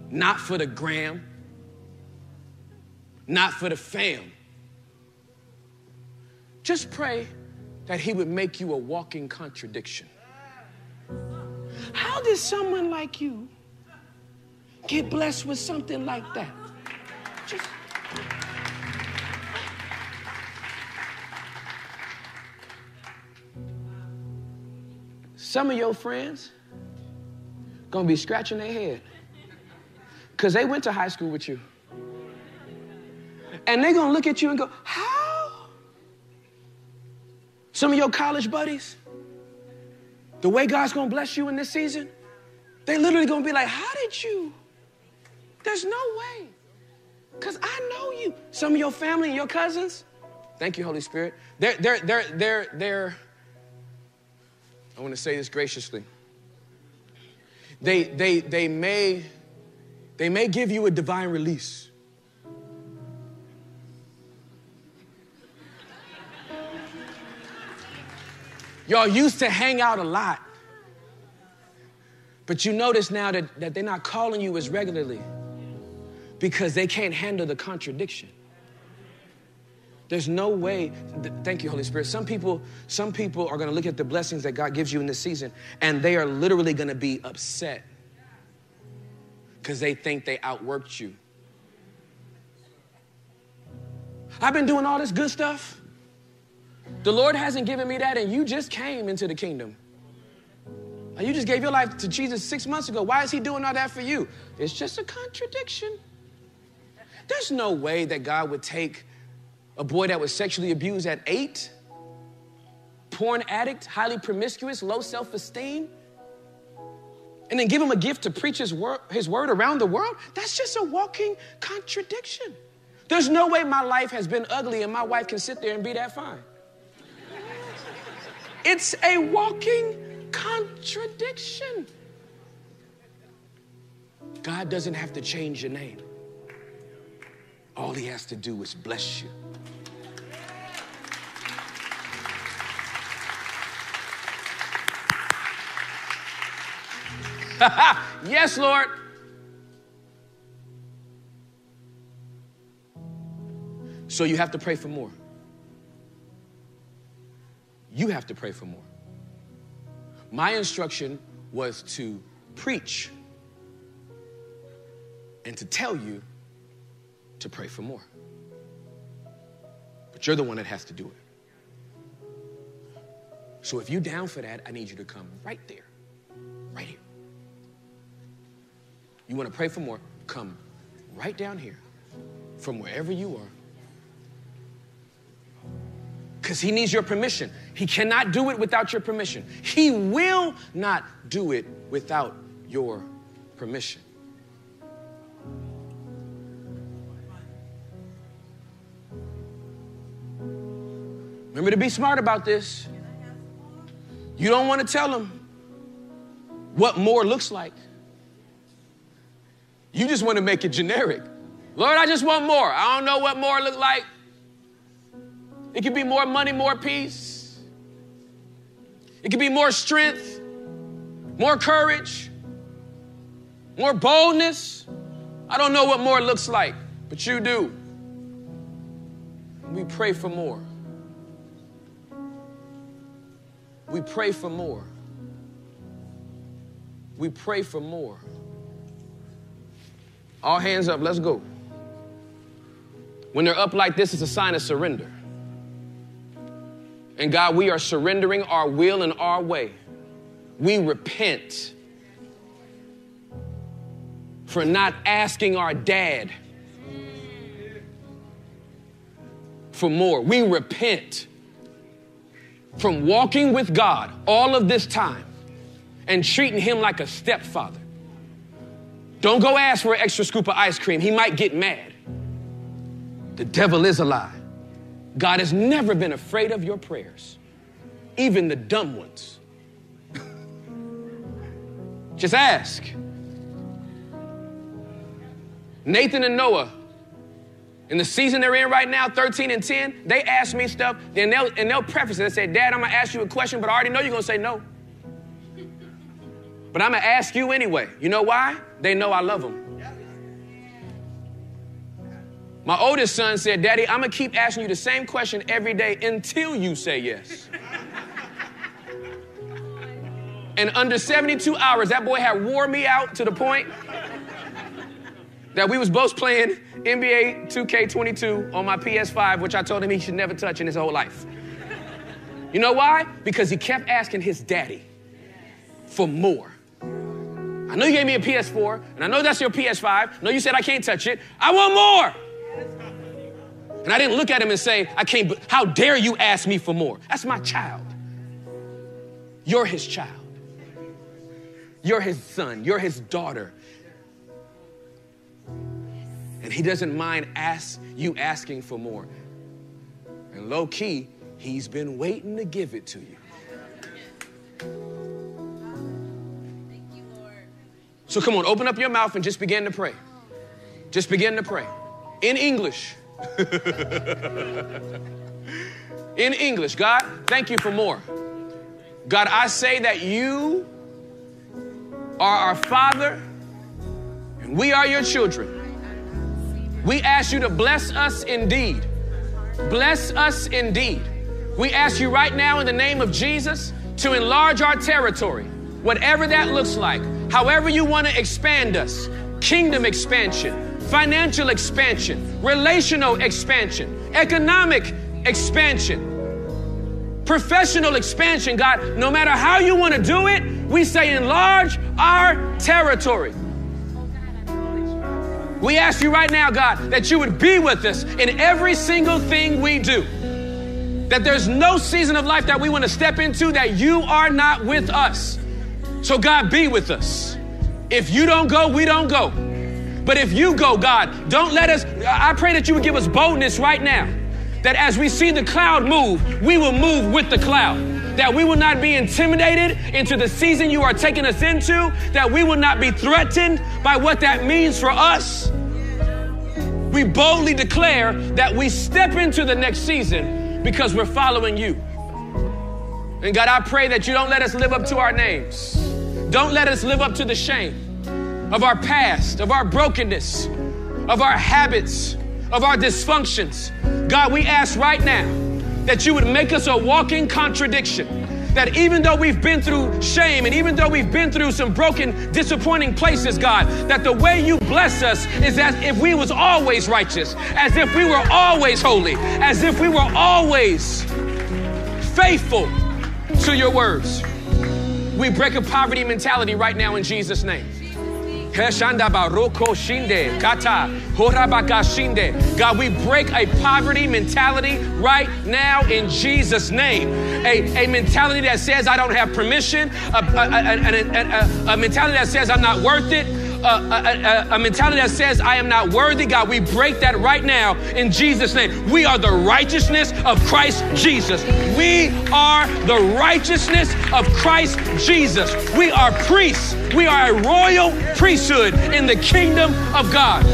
not for the gram, not for the fam. Just pray that He would make you a walking contradiction. How did someone like you get blessed with something like that. Just Some of your friends gonna be scratching their head because they went to high school with you. And they're gonna look at you and go, How? Some of your college buddies, the way God's gonna bless you in this season, they literally gonna be like, How did you? There's no way. Because I know you. Some of your family and your cousins, thank you, Holy Spirit. They're, they're, they're, they're, they're, I want to say this graciously. They, they, they may, they may give you a divine release. Y'all used to hang out a lot. But you notice now that, that they're not calling you as regularly because they can't handle the contradiction. There's no way. Thank you, Holy Spirit. Some people, some people are going to look at the blessings that God gives you in this season, and they are literally going to be upset because they think they outworked you. I've been doing all this good stuff. The Lord hasn't given me that, and you just came into the kingdom. You just gave your life to Jesus six months ago. Why is He doing all that for you? It's just a contradiction. There's no way that God would take a boy that was sexually abused at eight, porn addict, highly promiscuous, low self esteem, and then give him a gift to preach his word, his word around the world. That's just a walking contradiction. There's no way my life has been ugly and my wife can sit there and be that fine. It's a walking contradiction. God doesn't have to change your name. All he has to do is bless you. yes, Lord. So you have to pray for more. You have to pray for more. My instruction was to preach and to tell you to pray for more. But you're the one that has to do it. So if you're down for that, I need you to come right there. Right here. You want to pray for more? Come right down here from wherever you are. Because he needs your permission. He cannot do it without your permission. He will not do it without your permission. Remember to be smart about this. You don't want to tell him what more looks like. You just want to make it generic. Lord, I just want more. I don't know what more look like. It could be more money, more peace. It could be more strength, more courage, more boldness. I don't know what more looks like, but you do. We pray for more. We pray for more. We pray for more. All hands up, let's go. When they're up like this, it's a sign of surrender. And God, we are surrendering our will and our way. We repent for not asking our dad for more. We repent from walking with God all of this time and treating him like a stepfather. Don't go ask for an extra scoop of ice cream. He might get mad. The devil is a lie. God has never been afraid of your prayers, even the dumb ones. Just ask. Nathan and Noah, in the season they're in right now, 13 and 10, they ask me stuff, and they'll, and they'll preface it and say, Dad, I'm gonna ask you a question, but I already know you're gonna say no. But I'm gonna ask you anyway. You know why? They know I love them. My oldest son said, Daddy, I'm gonna keep asking you the same question every day until you say yes. and under 72 hours, that boy had wore me out to the point that we was both playing NBA 2K22 on my PS5, which I told him he should never touch in his whole life. You know why? Because he kept asking his daddy for more. I know you gave me a PS4, and I know that's your PS5. I know you said I can't touch it. I want more. And I didn't look at him and say, I can't, how dare you ask me for more? That's my child. You're his child. You're his son. You're his daughter. And he doesn't mind ask, you asking for more. And low key, he's been waiting to give it to you. So come on, open up your mouth and just begin to pray. Just begin to pray. In English. In English, God, thank you for more. God, I say that you are our Father and we are your children. We ask you to bless us indeed. Bless us indeed. We ask you right now in the name of Jesus to enlarge our territory, whatever that looks like, however you want to expand us, kingdom expansion financial expansion, relational expansion, economic expansion, professional expansion. God, no matter how you want to do it, we say enlarge our territory. We ask you right now, God, that you would be with us in every single thing we do. That there's no season of life that we want to step into that you are not with us. So, God, be with us. If you don't go, we don't go. But if you go, God, don't let us, I pray that you would give us boldness right now. That as we see the cloud move, we will move with the cloud. That we will not be intimidated into the season you are taking us into. That we will not be threatened by what that means for us. We boldly declare that we step into the next season because we're following you. And God, I pray that you don't let us live up to our names. Don't let us live up to the shame of our past, of our brokenness, of our habits, of our dysfunctions. God, we ask right now that you would make us a walking contradiction. That even though we've been through shame and even though we've been through some broken, disappointing places, God, that the way you bless us is as if we was always righteous, as if we were always holy, as if we were always faithful to your words. We break a poverty mentality right now in Jesus' name. God, we break a poverty mentality right now in Jesus' name. A, a mentality that says I don't have permission, a, a, a, a mentality that says I'm not worth it, a, a, a, mentality that says, I am not worthy, God, we break that right now in Jesus' name. We are the righteousness of Christ Jesus. We are the righteousness of Christ Jesus. We are priests. We are a royal priesthood in the kingdom of God.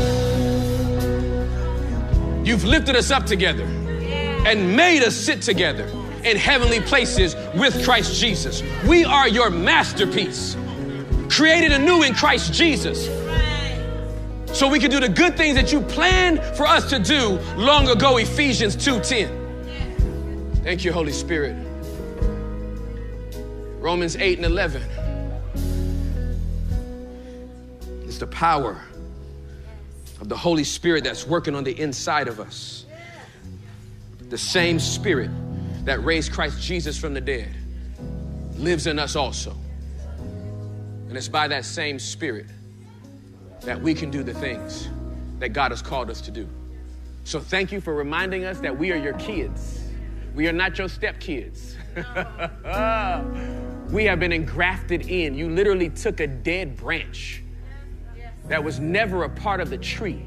You've lifted us up together and made us sit together in heavenly places with Christ Jesus. We are your masterpiece created anew in Christ Jesus. So we can do the good things that you planned for us to do long ago, Ephesians 2:10. Thank you, Holy Spirit. Romans 8 and 11. It's the power of the Holy Spirit that's working on the inside of us. The same Spirit that raised Christ Jesus from the dead lives in us also. And it's by that same Spirit that we can do the things that God has called us to do. So thank you for reminding us that we are your kids. We are not your stepkids. we have been engrafted in. You literally took a dead branch that was never a part of the tree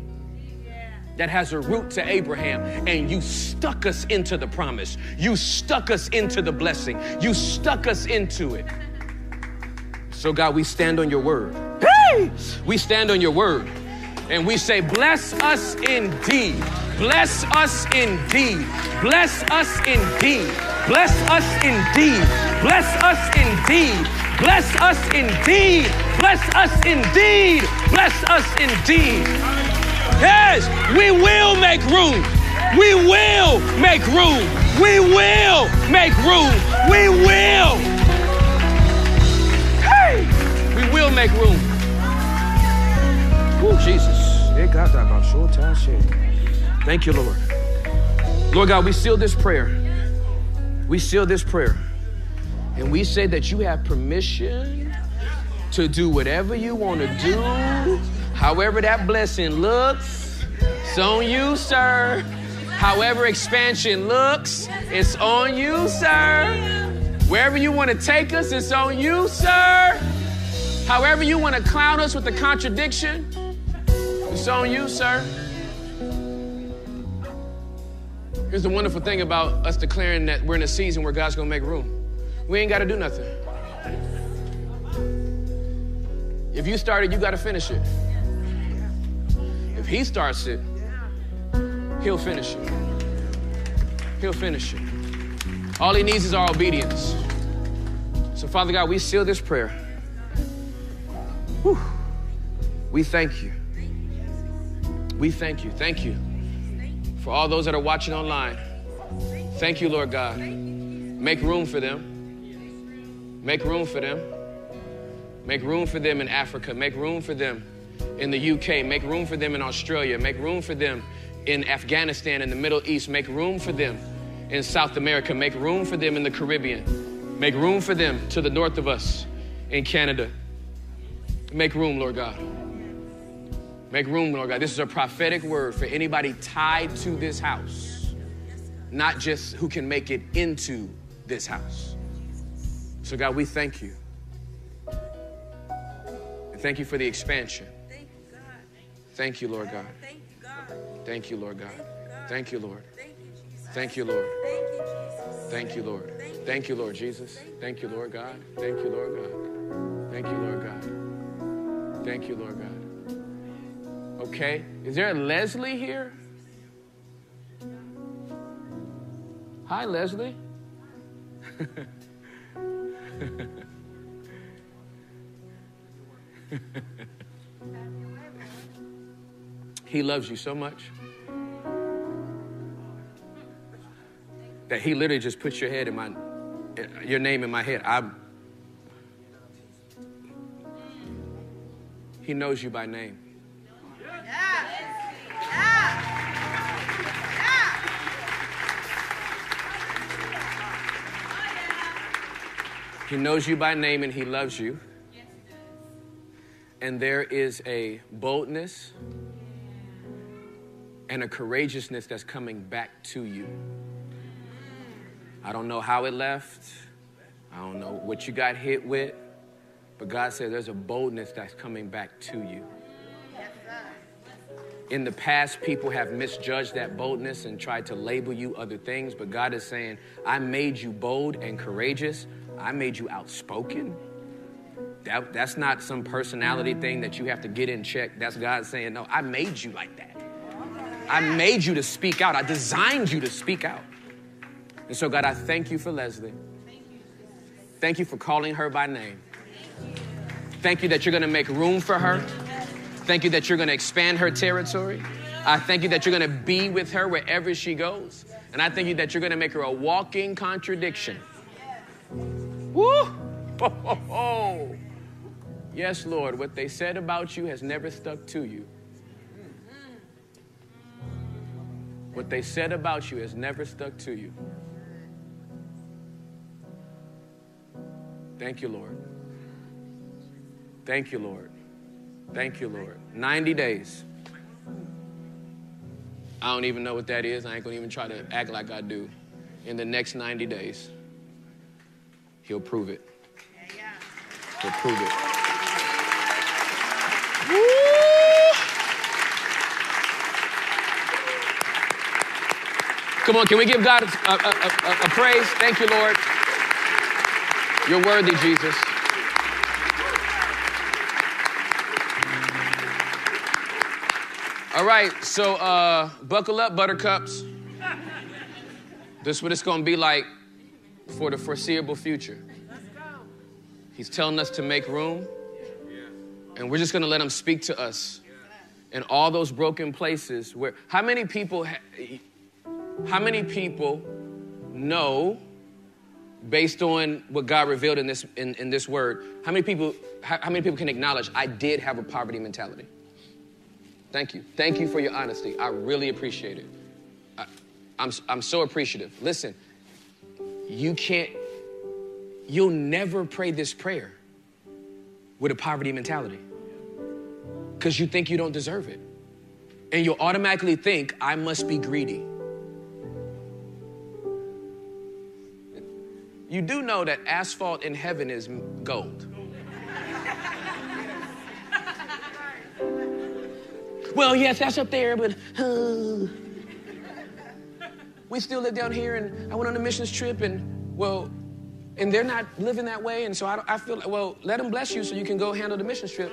that has a root to Abraham, and you stuck us into the promise. You stuck us into the blessing. You stuck us into it. So, God, we stand on your word. Hey! We stand on your word and we say, Bless us indeed. Bless us indeed. Bless us indeed. Bless us indeed. Bless us indeed. Bless us indeed. Bless us indeed. Bless us indeed. Yes, we will make room. We will make room. We will make room. We will will make room. Oh, Jesus. Thank you, Lord. Lord God, we seal this prayer. We seal this prayer. And we say that you have permission to do whatever you want to do, however that blessing looks. It's on you, sir. However, expansion looks, it's on you, sir. Wherever you want to take us, it's on you, sir. However, you want to clown us with the contradiction, it's on you, sir. Here's the wonderful thing about us declaring that we're in a season where God's going to make room. We ain't got to do nothing. If you started, you got to finish it. If He starts it, He'll finish it. He'll finish it. All He needs is our obedience. So, Father God, we seal this prayer. Whew. We thank you. We thank you. Thank you for all those that are watching online. Thank you, Lord God. Make room for them. Make room for them. Make room for them in Africa. Make room for them in the UK. Make room for them in Australia. Make room for them in Afghanistan, in the Middle East. Make room for them in South America. Make room for them in the Caribbean. Make room for them to the north of us in Canada. Make room, Lord God. Make room, Lord God. This is a prophetic word for anybody tied to this house, not just who can make it into this house. So, God, we thank you. And thank you for the expansion. Thank you, Lord God. Thank you, Lord God. Thank you, Lord. Thank you, Jesus. Thank you, Lord. Thank you, Jesus. Thank you, Lord. Thank you, Lord Jesus. Thank you, Lord God. Thank you, Lord God. Thank you, Lord God. Thank you, Lord God. Okay. Is there a Leslie here? Hi, Leslie. he loves you so much that he literally just puts your head in my your name in my head. I'm He knows you by name. He knows you by name and He loves you. And there is a boldness and a courageousness that's coming back to you. I don't know how it left. I don't know what you got hit with. But God said there's a boldness that's coming back to you. In the past, people have misjudged that boldness and tried to label you other things, but God is saying, I made you bold and courageous. I made you outspoken. That, that's not some personality thing that you have to get in check. That's God saying, No, I made you like that. I made you to speak out. I designed you to speak out. And so, God, I thank you for Leslie. Thank you for calling her by name. Thank you that you're going to make room for her. Thank you that you're going to expand her territory. I thank you that you're going to be with her wherever she goes. And I thank you that you're going to make her a walking contradiction. Woo! Yes, Lord, what they said about you has never stuck to you. What they said about you has never stuck to you. Thank you, Lord. Thank you, Lord. Thank you, Lord. 90 days. I don't even know what that is. I ain't gonna even try to act like I do. In the next 90 days, He'll prove it. He'll prove it. Come on, can we give God a, a, a, a praise? Thank you, Lord. You're worthy, Jesus. All right, so uh, buckle up, buttercups. This is what it's going to be like for the foreseeable future. He's telling us to make room, and we're just going to let him speak to us in all those broken places where. How many people? Ha- how many people know, based on what God revealed in this in, in this word? How many people? How, how many people can acknowledge I did have a poverty mentality? Thank you. Thank you for your honesty. I really appreciate it. I, I'm, I'm so appreciative. Listen, you can't, you'll never pray this prayer with a poverty mentality because you think you don't deserve it. And you'll automatically think, I must be greedy. You do know that asphalt in heaven is gold. Well, yes, that's up there, but uh, we still live down here, and I went on a missions trip, and well, and they're not living that way, and so I, I feel like, well, let them bless you so you can go handle the missions trip.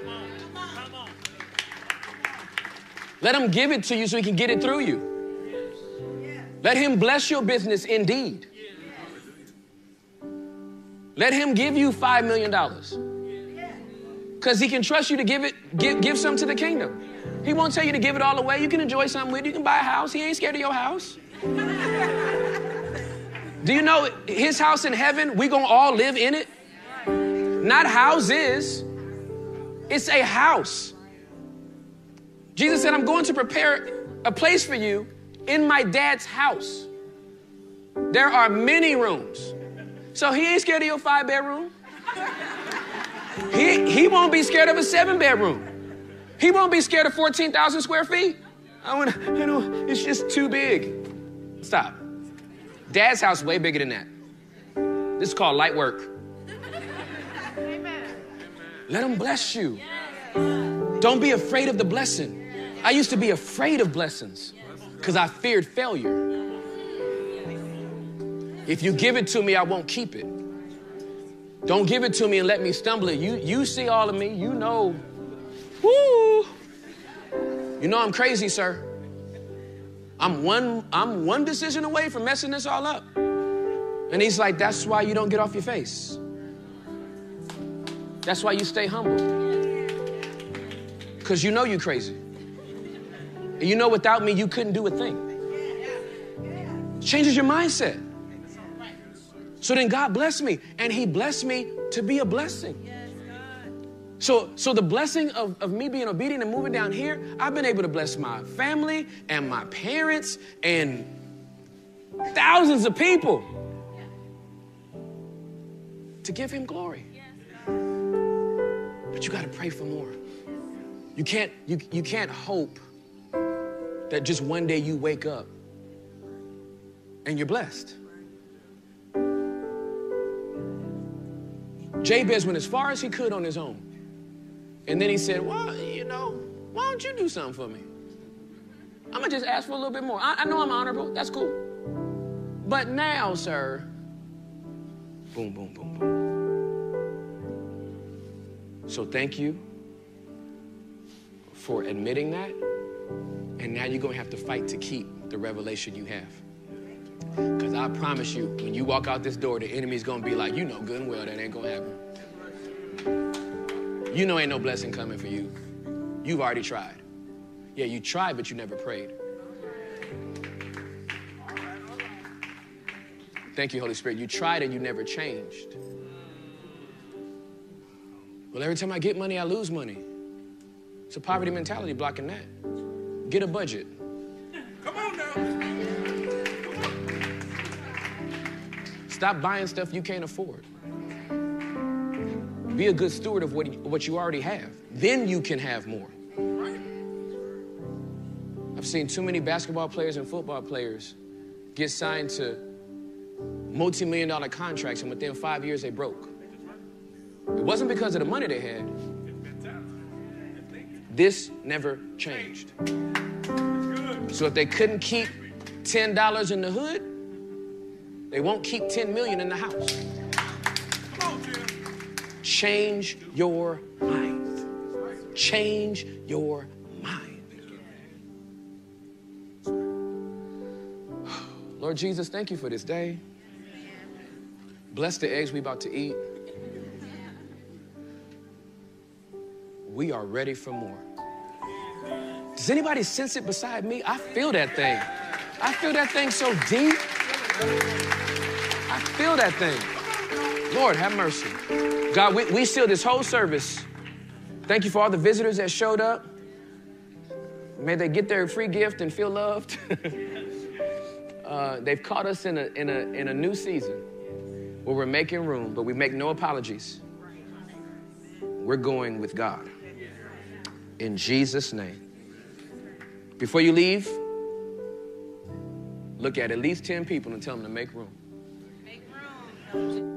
Let him give it to you so he can get it through you. Let him bless your business indeed. Let him give you $5 million. Because he can trust you to give it, give, give some to the kingdom. He won't tell you to give it all away. You can enjoy something with it. You can buy a house. He ain't scared of your house. Do you know his house in heaven, we gonna all live in it? Not houses. It's a house. Jesus said, I'm going to prepare a place for you in my dad's house. There are many rooms. So he ain't scared of your five bedroom. He, he won't be scared of a seven bedroom. He won't be scared of 14,000 square feet. I want to, you know, it's just too big. Stop. Dad's house way bigger than that. This is called light work. Amen. Let him bless you. Don't be afraid of the blessing. I used to be afraid of blessings because I feared failure. If you give it to me, I won't keep it. Don't give it to me and let me stumble it. You, you see all of me. You know. Woo! You know I'm crazy, sir. I'm one, I'm one decision away from messing this all up. And he's like, that's why you don't get off your face. That's why you stay humble. Because you know you're crazy. And you know without me, you couldn't do a thing. Changes your mindset. So then God blessed me, and He blessed me to be a blessing. So, so the blessing of, of me being obedient and moving down here, I've been able to bless my family and my parents and thousands of people. to give him glory. But you got to pray for more. You can't, you, you can't hope that just one day you wake up and you're blessed. Jabez went as far as he could on his own. And then he said, Well, you know, why don't you do something for me? I'm gonna just ask for a little bit more. I, I know I'm honorable, that's cool. But now, sir, boom, boom, boom, boom. So thank you for admitting that. And now you're going to have to fight to keep the revelation you have. Because I promise you, when you walk out this door, the enemy's going to be like, you know good and well that ain't going to happen. You know ain't no blessing coming for you. You've already tried. Yeah, you tried, but you never prayed. Thank you, Holy Spirit. You tried and you never changed. Well, every time I get money, I lose money. It's a poverty mentality blocking that. Get a budget. Come on now. Stop buying stuff you can't afford. Be a good steward of what, what you already have. Then you can have more. I've seen too many basketball players and football players get signed to multi million dollar contracts, and within five years, they broke. It wasn't because of the money they had. This never changed. So if they couldn't keep $10 in the hood, they won't keep 10 million in the house. Change your mind. Change your mind. Lord Jesus, thank you for this day. Bless the eggs we about to eat. we are ready for more. Does anybody sense it beside me? I feel that thing. I feel that thing so deep. I feel that thing. Lord, have mercy. God, we, we seal this whole service. Thank you for all the visitors that showed up. May they get their free gift and feel loved. uh, they've caught us in a, in, a, in a new season where we're making room, but we make no apologies. We're going with God in Jesus' name. Before you leave, look at at least 10 people and tell them to make room. Make room.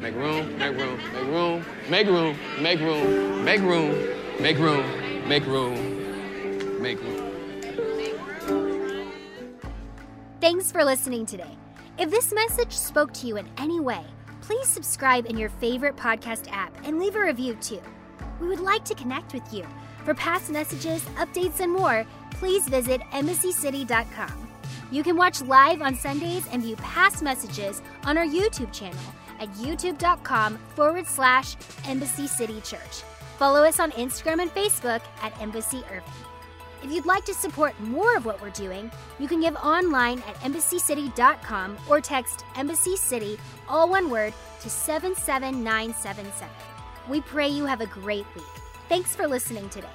Make room, make room, make room, make room, make room, make room, make room, make room, make room. Thanks for listening today. If this message spoke to you in any way, please subscribe in your favorite podcast app and leave a review too we would like to connect with you. For past messages, updates, and more, please visit embassycity.com. You can watch live on Sundays and view past messages on our YouTube channel at youtube.com forward slash Embassy City Church. Follow us on Instagram and Facebook at Embassy Irving. If you'd like to support more of what we're doing, you can give online at embassycity.com or text Embassy City, all one word, to 77977. We pray you have a great week. Thanks for listening today.